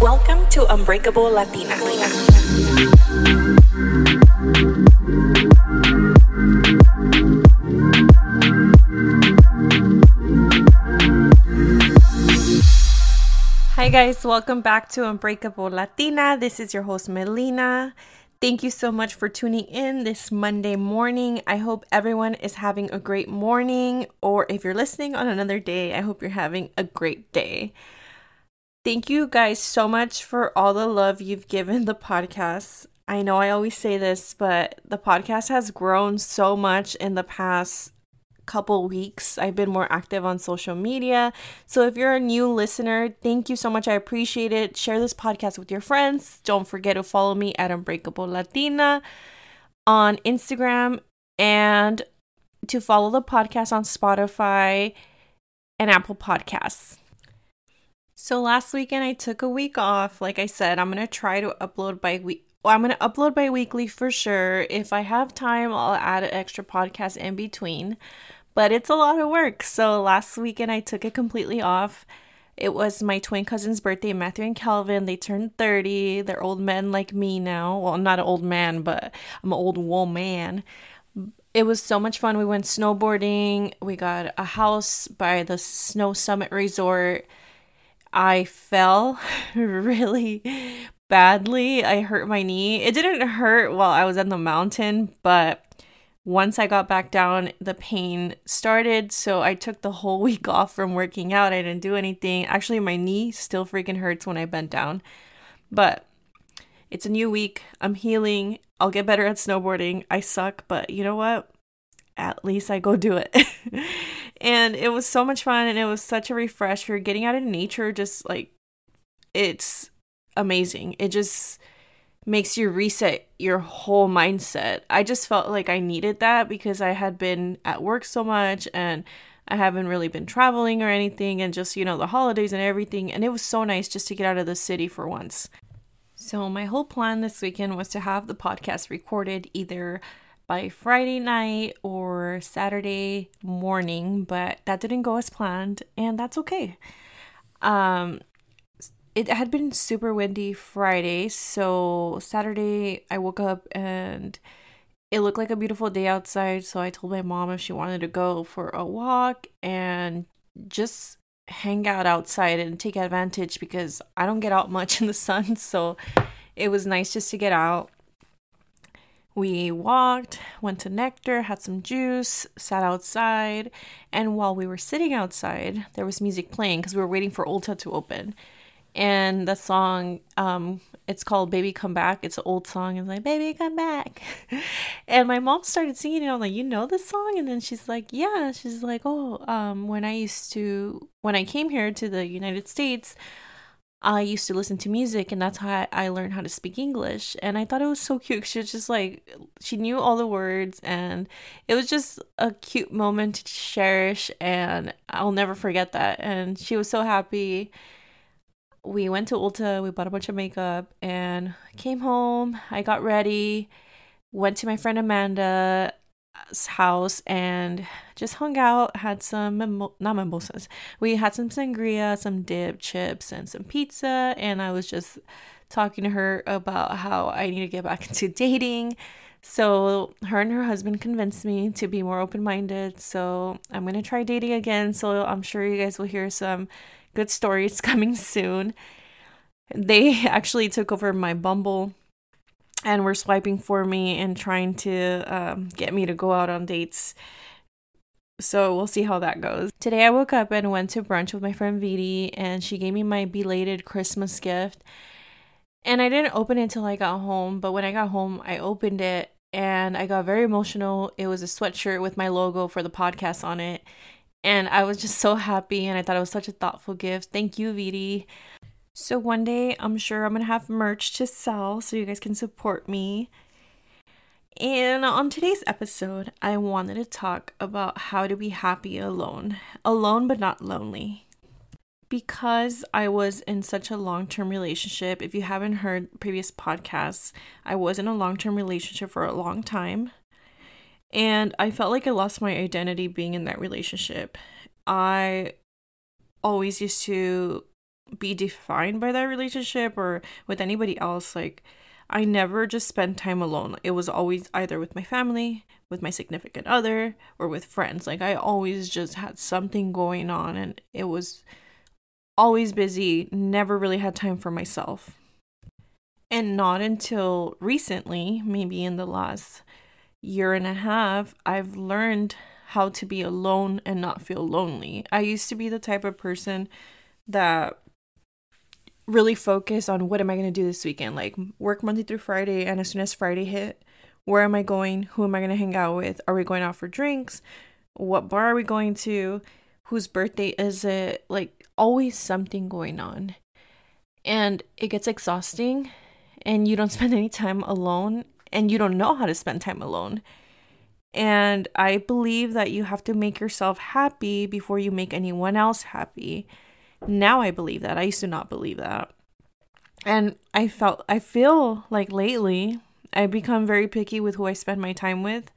Welcome to Unbreakable Latina. Hi, guys, welcome back to Unbreakable Latina. This is your host, Melina. Thank you so much for tuning in this Monday morning. I hope everyone is having a great morning, or if you're listening on another day, I hope you're having a great day. Thank you guys so much for all the love you've given the podcast. I know I always say this, but the podcast has grown so much in the past couple weeks. I've been more active on social media. So if you're a new listener, thank you so much. I appreciate it. Share this podcast with your friends. Don't forget to follow me at Unbreakable Latina on Instagram and to follow the podcast on Spotify and Apple Podcasts. So last weekend I took a week off. Like I said, I'm to try to upload by week well, I'm to upload bi weekly for sure. If I have time, I'll add an extra podcast in between but it's a lot of work. So last weekend I took it completely off. It was my twin cousin's birthday, Matthew and Calvin. They turned 30. They're old men like me now. Well, I'm not an old man, but I'm an old woman. It was so much fun. We went snowboarding. We got a house by the Snow Summit Resort. I fell really badly. I hurt my knee. It didn't hurt while I was in the mountain, but once I got back down, the pain started. So I took the whole week off from working out. I didn't do anything. Actually, my knee still freaking hurts when I bend down. But it's a new week. I'm healing. I'll get better at snowboarding. I suck, but you know what? At least I go do it. and it was so much fun and it was such a refresher. Getting out in nature, just like, it's amazing. It just makes you reset your whole mindset. I just felt like I needed that because I had been at work so much and I haven't really been traveling or anything and just, you know, the holidays and everything. And it was so nice just to get out of the city for once. So, my whole plan this weekend was to have the podcast recorded either by Friday night or Saturday morning, but that didn't go as planned, and that's okay. Um, it had been super windy Friday, so Saturday I woke up and it looked like a beautiful day outside. So I told my mom if she wanted to go for a walk and just hang out outside and take advantage because I don't get out much in the sun. So it was nice just to get out. We walked, went to Nekter, had some juice, sat outside, and while we were sitting outside, there was music playing because we were waiting for Ulta to open. And the song um it's called baby come back. It's an old song. It's like baby come back. And my mom started singing it. I'm like you know this song? And then she's like yeah. She's like oh um when i used to when i came here to the united states i used to listen to music and that's how i learned how to speak english. And i thought it was so cute she was just like she knew all the words and it was just a cute moment to cherish and i'll never forget that. And she was so happy. We went to Ulta, we bought a bunch of makeup, and came home. I got ready, went to my friend Amanda's house, and just hung out. Had some not mimosas. We had some sangria, some dip, chips, and some pizza. And I was just talking to her about how I need to get back into dating. So her and her husband convinced me to be more open minded. So I'm gonna try dating again. So I'm sure you guys will hear some good stories coming soon. They actually took over my Bumble and were swiping for me and trying to um, get me to go out on dates. So we'll see how that goes. Today I woke up and went to brunch with my friend Vidi, and she gave me my belated Christmas gift. And I didn't open it until I got home, but when I got home, I opened it and I got very emotional. It was a sweatshirt with my logo for the podcast on it. And I was just so happy and I thought it was such a thoughtful gift. Thank you, Vidi. So one day I'm sure I'm gonna have merch to sell so you guys can support me. And on today's episode, I wanted to talk about how to be happy alone. Alone but not lonely. Because I was in such a long term relationship, if you haven't heard previous podcasts, I was in a long term relationship for a long time. And I felt like I lost my identity being in that relationship. I always used to be defined by that relationship or with anybody else. Like, I never just spent time alone. It was always either with my family, with my significant other, or with friends. Like, I always just had something going on and it was always busy, never really had time for myself. And not until recently, maybe in the last year and a half, I've learned how to be alone and not feel lonely. I used to be the type of person that really focus on what am I going to do this weekend? Like work Monday through Friday and as soon as Friday hit, where am I going? Who am I going to hang out with? Are we going out for drinks? What bar are we going to? Whose birthday is it? Like always something going on. And it gets exhausting and you don't spend any time alone and you don't know how to spend time alone. And I believe that you have to make yourself happy before you make anyone else happy. Now I believe that. I used to not believe that. And I felt I feel like lately I become very picky with who I spend my time with.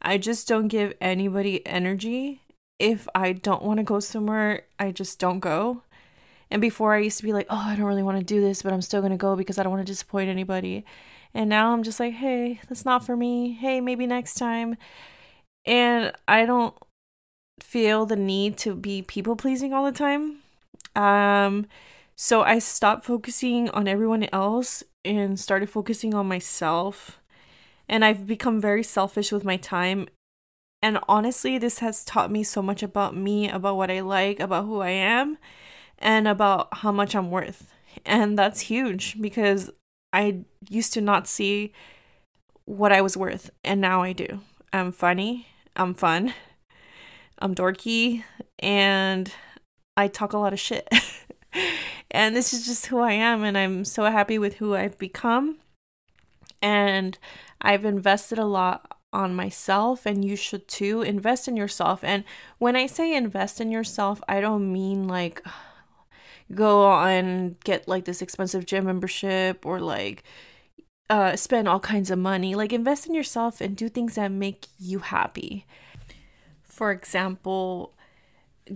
I just don't give anybody energy. If I don't want to go somewhere, I just don't go. And before I used to be like, oh, I don't really want to do this, but I'm still going to go because I don't want to disappoint anybody. And now I'm just like, hey, that's not for me. Hey, maybe next time. And I don't feel the need to be people pleasing all the time. Um, so I stopped focusing on everyone else and started focusing on myself. And I've become very selfish with my time. And honestly, this has taught me so much about me, about what I like, about who I am, and about how much I'm worth. And that's huge because I used to not see what I was worth, and now I do. I'm funny, I'm fun, I'm dorky, and I talk a lot of shit. and this is just who I am, and I'm so happy with who I've become. And I've invested a lot on myself, and you should too. Invest in yourself. And when I say invest in yourself, I don't mean like go on get like this expensive gym membership or like uh spend all kinds of money. Like invest in yourself and do things that make you happy. For example,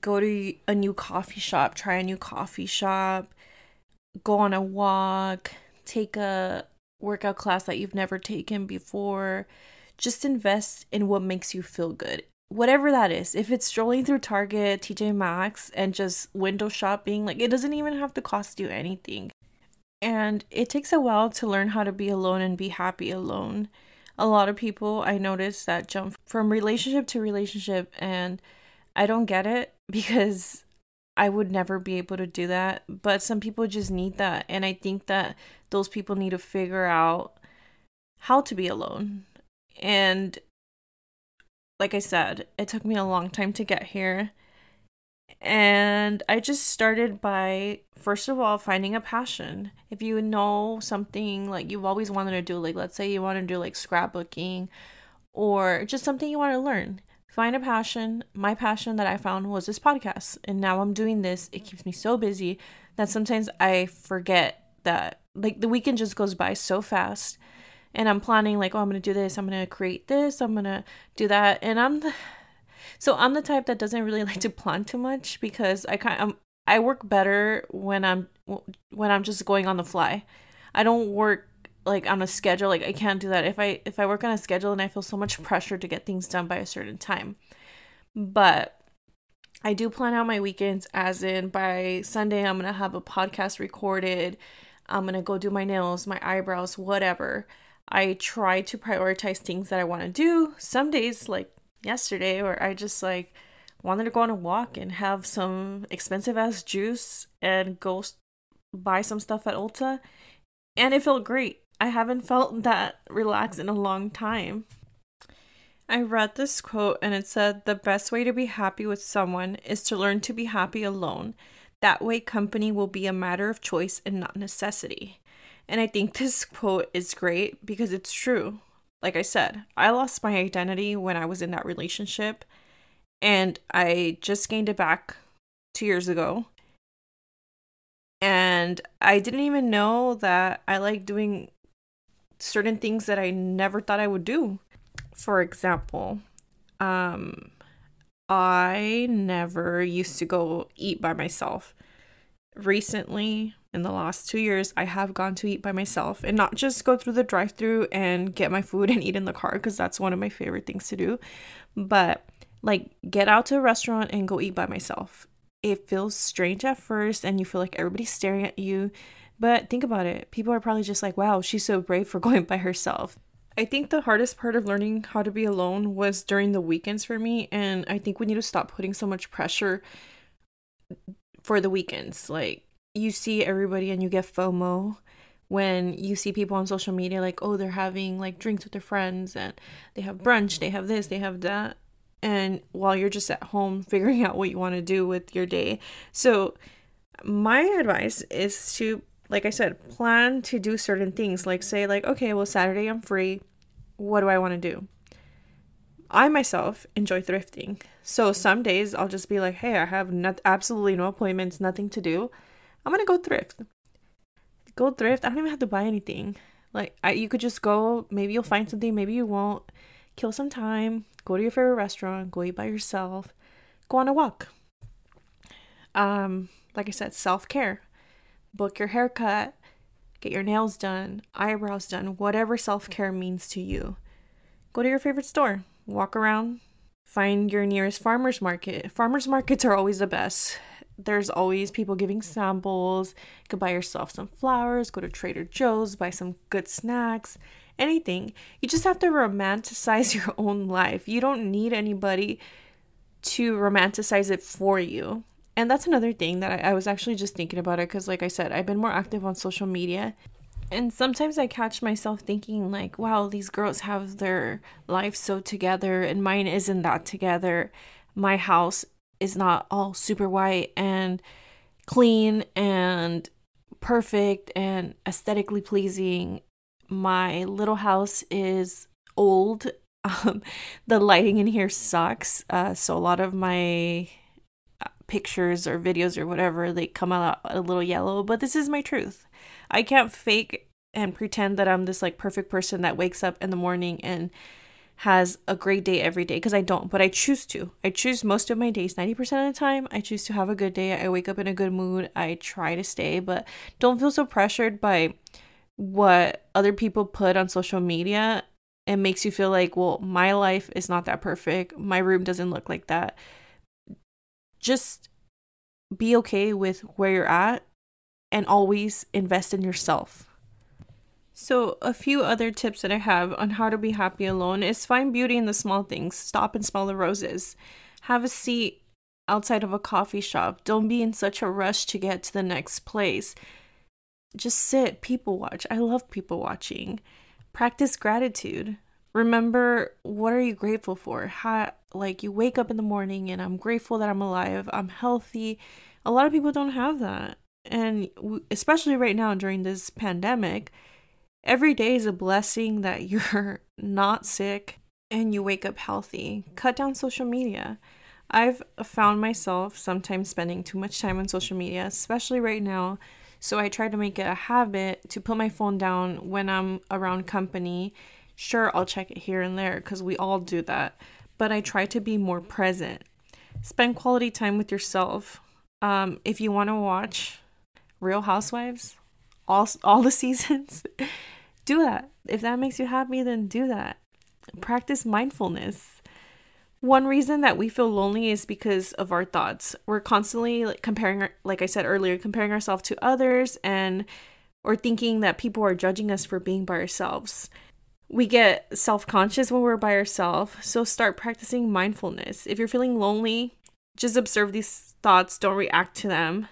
go to a new coffee shop, try a new coffee shop, go on a walk, take a workout class that you've never taken before. Just invest in what makes you feel good. Whatever that is. If it's strolling through Target, TJ Maxx, and just window shopping, like it doesn't even have to cost you anything. And it takes a while to learn how to be alone and be happy alone. A lot of people I notice that jump from relationship to relationship and I don't get it because I would never be able to do that. But some people just need that. And I think that those people need to figure out how to be alone. And like I said, it took me a long time to get here. And I just started by, first of all, finding a passion. If you know something like you've always wanted to do, like let's say you want to do like scrapbooking or just something you want to learn, find a passion. My passion that I found was this podcast. And now I'm doing this. It keeps me so busy that sometimes I forget that like the weekend just goes by so fast. And I'm planning like, oh, I'm going to do this. I'm going to create this. I'm going to do that. And I'm the So I'm the type that doesn't really like to plan too much because I kind of I work better when I'm when I'm just going on the fly. I don't work like on a schedule like i can't do that. If i if i work on a schedule and i feel so much pressure to get things done by a certain time. But i do plan out my weekends as in by sunday i'm gonna have a podcast recorded. I'm gonna go do my nails my eyebrows whatever. I try to prioritize things that i want to do. Some days like yesterday where i just like wanted to go on a walk and have some expensive ass juice and go buy some stuff at ulta and it felt great I haven't felt that relaxed in a long time. I read this quote and it said the best way to be happy with someone is to learn to be happy alone. That way, company will be a matter of choice and not necessity. And I think this quote is great because it's true. Like I said, I lost my identity when I was in that relationship, and I just gained it back two years ago. And I didn't even know that I like doing certain things that I never thought I would do. For example, um, I never used to go eat by myself. recently in the last two years, I have gone to eat by myself and not just go through the drive through and get my food and eat in the car because that's one of my favorite things to do. But like, get out to a restaurant and go eat by myself. It feels strange at first and you feel like everybody's staring at you. But think about it people are probably just like, wow, she's so brave for going by herself. I think the hardest part of learning how to be alone was during the weekends for me. And I think we need to stop putting so much pressure for the weekends. Like, you see everybody and you get FOMO when you see people on social media like oh they're having like drinks with their friends and they have brunch they have this they have that and while you're just at home figuring out what you want to do with your day so my advice is to like i said plan to do certain things like say like okay well saturday i'm free what do i want to do i myself enjoy thrifting so some days i'll just be like hey i have not absolutely no appointments nothing to do I'm gonna go thrift. Go thrift. I don't even have to buy anything. Like I, you could just go. Maybe you'll find something. Maybe you won't. Kill some time. Go to your favorite restaurant. Go eat by yourself. Go on a walk. Um, like I said, self care. Book your haircut. Get your nails done. Eyebrows done. Whatever self care means to you. Go to your favorite store. Walk around. Find your nearest farmers market. Farmers markets are always the best there's always people giving samples. You could buy yourself some flowers, go to Trader Joe's, buy some good snacks, anything. You just have to romanticize your own life. You don't need anybody to romanticize it for you. And that's another thing that I, I was actually just thinking about it because, like I said, I've been more active on social media. And sometimes I catch myself thinking, like, wow, these girls have their life so together, and mine isn't that together. My house is not all super white and clean and perfect and aesthetically pleasing. My little house is old. Um, the lighting in here sucks. Uh, so a lot of my pictures or videos or whatever, they come out a little yellow, but this is my truth. I can't fake and pretend that I'm this like perfect person that wakes up in the morning and has a great day every day because I don't, but I choose to. I choose most of my days, 90% of the time, I choose to have a good day. I wake up in a good mood. I try to stay, but don't feel so pressured by what other people put on social media. It makes you feel like, well, my life is not that perfect. My room doesn't look like that. Just be okay with where you're at and always invest in yourself. So, a few other tips that I have on how to be happy alone is find beauty in the small things. Stop and smell the roses. Have a seat outside of a coffee shop. Don't be in such a rush to get to the next place. Just sit, people watch. I love people watching. Practice gratitude. Remember what are you grateful for? How like you wake up in the morning and I'm grateful that I'm alive. I'm healthy. A lot of people don't have that. And especially right now during this pandemic, Every day is a blessing that you're not sick and you wake up healthy. Cut down social media. I've found myself sometimes spending too much time on social media, especially right now. So I try to make it a habit to put my phone down when I'm around company. Sure, I'll check it here and there because we all do that, but I try to be more present. Spend quality time with yourself. Um, if you want to watch Real Housewives, all all the seasons, do that. If that makes you happy, then do that. Practice mindfulness. One reason that we feel lonely is because of our thoughts. We're constantly like, comparing, like I said earlier, comparing ourselves to others and or thinking that people are judging us for being by ourselves. We get self conscious when we're by ourselves, so start practicing mindfulness. If you're feeling lonely, just observe these thoughts, don't react to them.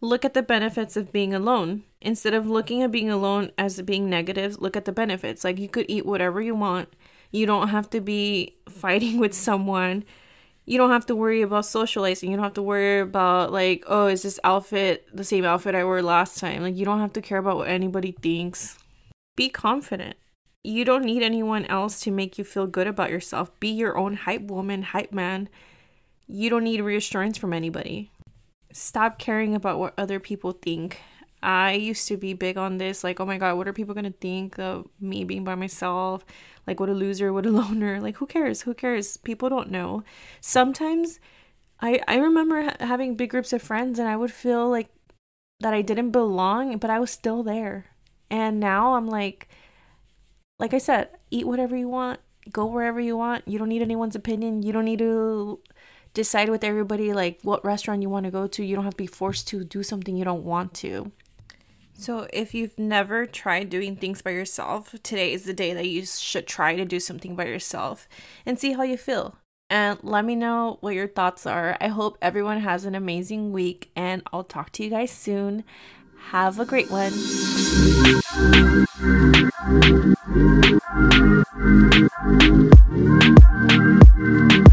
Look at the benefits of being alone. Instead of looking at being alone as being negative, look at the benefits. Like you could eat whatever you want. You don't have to be fighting with someone. You don't have to worry about socializing. You don't have to worry about like, oh, is this outfit the same outfit I wore last time? Like you don't have to care about what anybody thinks. Be confident. You don't need anyone else to make you feel good about yourself. Be your own hype woman, hype man. You don't need reassurance from anybody stop caring about what other people think. I used to be big on this, like, oh my god, what are people gonna think of me being by myself? Like, what a loser, what a loner. Like, who cares? Who cares? People don't know. Sometimes I I remember ha- having big groups of friends, and I would feel like that I didn't belong, but I was still there. And now I'm like, like I said, eat whatever you want, go wherever you want. You don't need anyone's opinion. You don't need to decide with everybody like what restaurant you want to go to. You don't have to be forced to do something you don't want to. So, if you've never tried doing things by yourself, today is the day that you should try to do something by yourself and see how you feel. And let me know what your thoughts are. I hope everyone has an amazing week, and I'll talk to you guys soon. Have a great one. Thank you.